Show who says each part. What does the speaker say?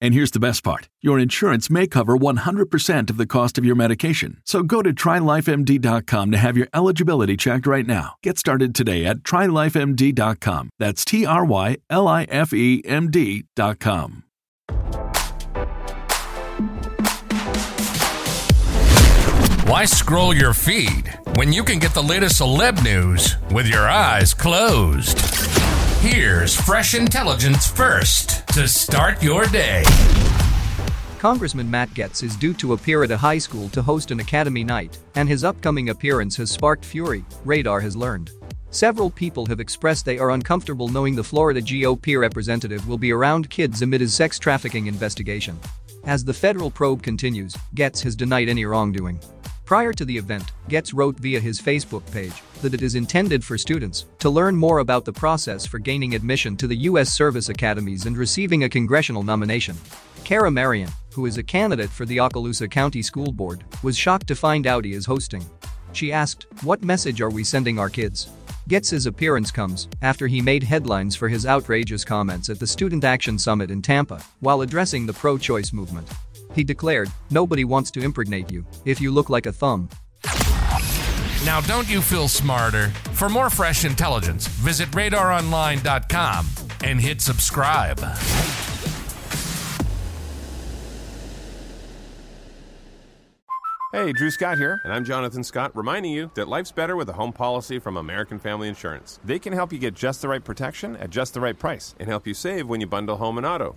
Speaker 1: And here's the best part your insurance may cover 100% of the cost of your medication. So go to trylifemd.com to have your eligibility checked right now. Get started today at trylifemd.com. That's T R Y L I F E M D.com.
Speaker 2: Why scroll your feed when you can get the latest celeb news with your eyes closed? Here's fresh intelligence first to start your day.
Speaker 3: Congressman Matt Gaetz is due to appear at a high school to host an academy night, and his upcoming appearance has sparked fury, Radar has learned. Several people have expressed they are uncomfortable knowing the Florida GOP representative will be around kids amid his sex trafficking investigation. As the federal probe continues, Gaetz has denied any wrongdoing. Prior to the event, Gaetz wrote via his Facebook page that it is intended for students to learn more about the process for gaining admission to the U.S. service academies and receiving a congressional nomination. Kara Marion, who is a candidate for the Okaloosa County School Board, was shocked to find out he is hosting. She asked, What message are we sending our kids? Gaetz's appearance comes after he made headlines for his outrageous comments at the Student Action Summit in Tampa while addressing the pro choice movement. He declared, Nobody wants to impregnate you if you look like a thumb.
Speaker 2: Now, don't you feel smarter? For more fresh intelligence, visit radaronline.com and hit subscribe.
Speaker 4: Hey, Drew Scott here, and I'm Jonathan Scott, reminding you that life's better with a home policy from American Family Insurance. They can help you get just the right protection at just the right price and help you save when you bundle home and auto.